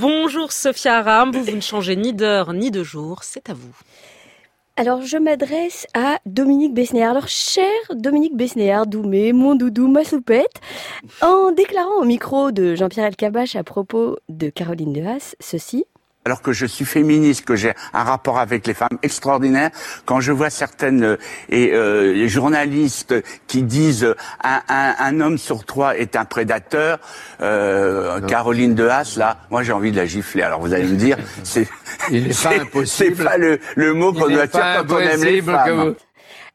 Bonjour Sophia Aram, vous, ne changez ni d'heure ni de jour, c'est à vous. Alors, je m'adresse à Dominique Besnéard. Alors, cher Dominique Besnéard, Doumé, mon doudou, ma soupette, en déclarant au micro de Jean-Pierre Elkabach à propos de Caroline Haas, ceci alors que je suis féministe, que j'ai un rapport avec les femmes extraordinaire, quand je vois certaines euh, et, euh, journalistes qui disent euh, un, un, un, homme sur trois est un prédateur, euh, Caroline de Haas, là, moi j'ai envie de la gifler. Alors vous allez me dire, c'est c'est pas le, le mot qu'on doit dire quand on aime les femmes.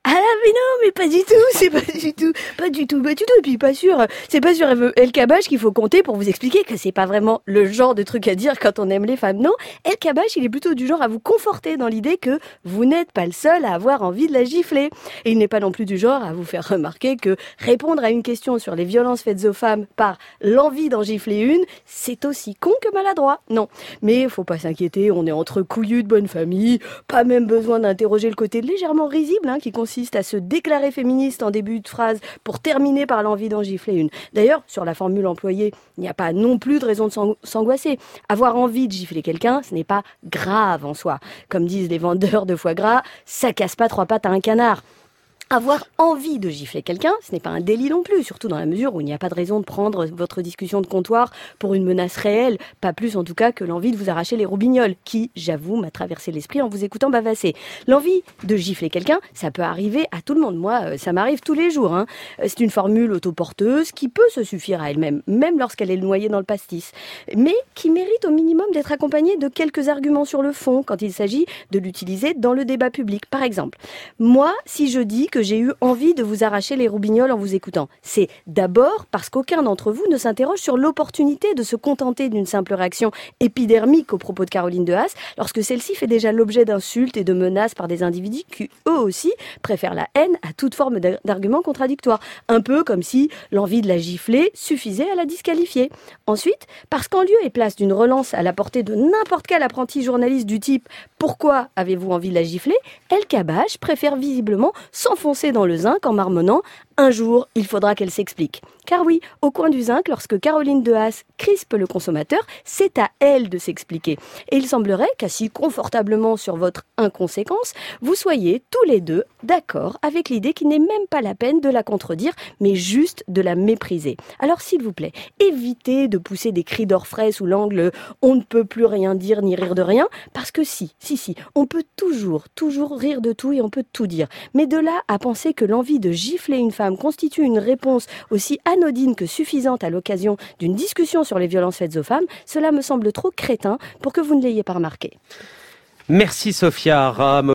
Ah mais non, mais pas du tout, c'est pas du tout, pas du tout, pas du tout. Et puis pas sûr, c'est pas sur El Kabach qu'il faut compter pour vous expliquer que c'est pas vraiment le genre de truc à dire quand on aime les femmes. Non, El Kabach, il est plutôt du genre à vous conforter dans l'idée que vous n'êtes pas le seul à avoir envie de la gifler. Et il n'est pas non plus du genre à vous faire remarquer que répondre à une question sur les violences faites aux femmes par l'envie d'en gifler une, c'est aussi con que maladroit. Non, mais faut pas s'inquiéter, on est entre couillus de bonne famille, pas même besoin d'interroger le côté légèrement risible hein, qui consiste à se déclarer féministe en début de phrase pour terminer par l'envie d'en gifler une. D'ailleurs, sur la formule employée, il n'y a pas non plus de raison de s'angoisser. Avoir envie de gifler quelqu'un, ce n'est pas grave en soi. Comme disent les vendeurs de foie gras, ça casse pas trois pattes à un canard. Avoir envie de gifler quelqu'un, ce n'est pas un délit non plus, surtout dans la mesure où il n'y a pas de raison de prendre votre discussion de comptoir pour une menace réelle, pas plus en tout cas que l'envie de vous arracher les roubignoles, qui, j'avoue, m'a traversé l'esprit en vous écoutant bavasser. L'envie de gifler quelqu'un, ça peut arriver à tout le monde. Moi, euh, ça m'arrive tous les jours. Hein. Euh, c'est une formule autoporteuse qui peut se suffire à elle-même, même lorsqu'elle est noyée dans le pastis, mais qui mérite au minimum d'être accompagnée de quelques arguments sur le fond quand il s'agit de l'utiliser dans le débat public. Par exemple, moi, si je dis que j'ai eu envie de vous arracher les roubignoles en vous écoutant. C'est d'abord parce qu'aucun d'entre vous ne s'interroge sur l'opportunité de se contenter d'une simple réaction épidermique au propos de Caroline de Haas, lorsque celle-ci fait déjà l'objet d'insultes et de menaces par des individus qui, eux aussi, préfèrent la haine à toute forme d'arguments contradictoires. Un peu comme si l'envie de la gifler suffisait à la disqualifier. Ensuite, parce qu'en lieu et place d'une relance à la portée de n'importe quel apprenti journaliste du type Pourquoi avez-vous envie de la gifler? El Kabash préfère visiblement s'enfoncer dans le zinc en marmonnant un jour, il faudra qu'elle s'explique. Car oui, au coin du zinc, lorsque Caroline de Haas crispe le consommateur, c'est à elle de s'expliquer. Et il semblerait qu'assis confortablement sur votre inconséquence, vous soyez tous les deux d'accord avec l'idée qu'il n'est même pas la peine de la contredire, mais juste de la mépriser. Alors s'il vous plaît, évitez de pousser des cris d'orfraie sous l'angle on ne peut plus rien dire ni rire de rien, parce que si, si, si, on peut toujours, toujours rire de tout et on peut tout dire. Mais de là à penser que l'envie de gifler une femme constitue une réponse aussi anodine que suffisante à l'occasion d'une discussion sur les violences faites aux femmes, cela me semble trop crétin pour que vous ne l'ayez pas remarqué. Merci Sophia Aram.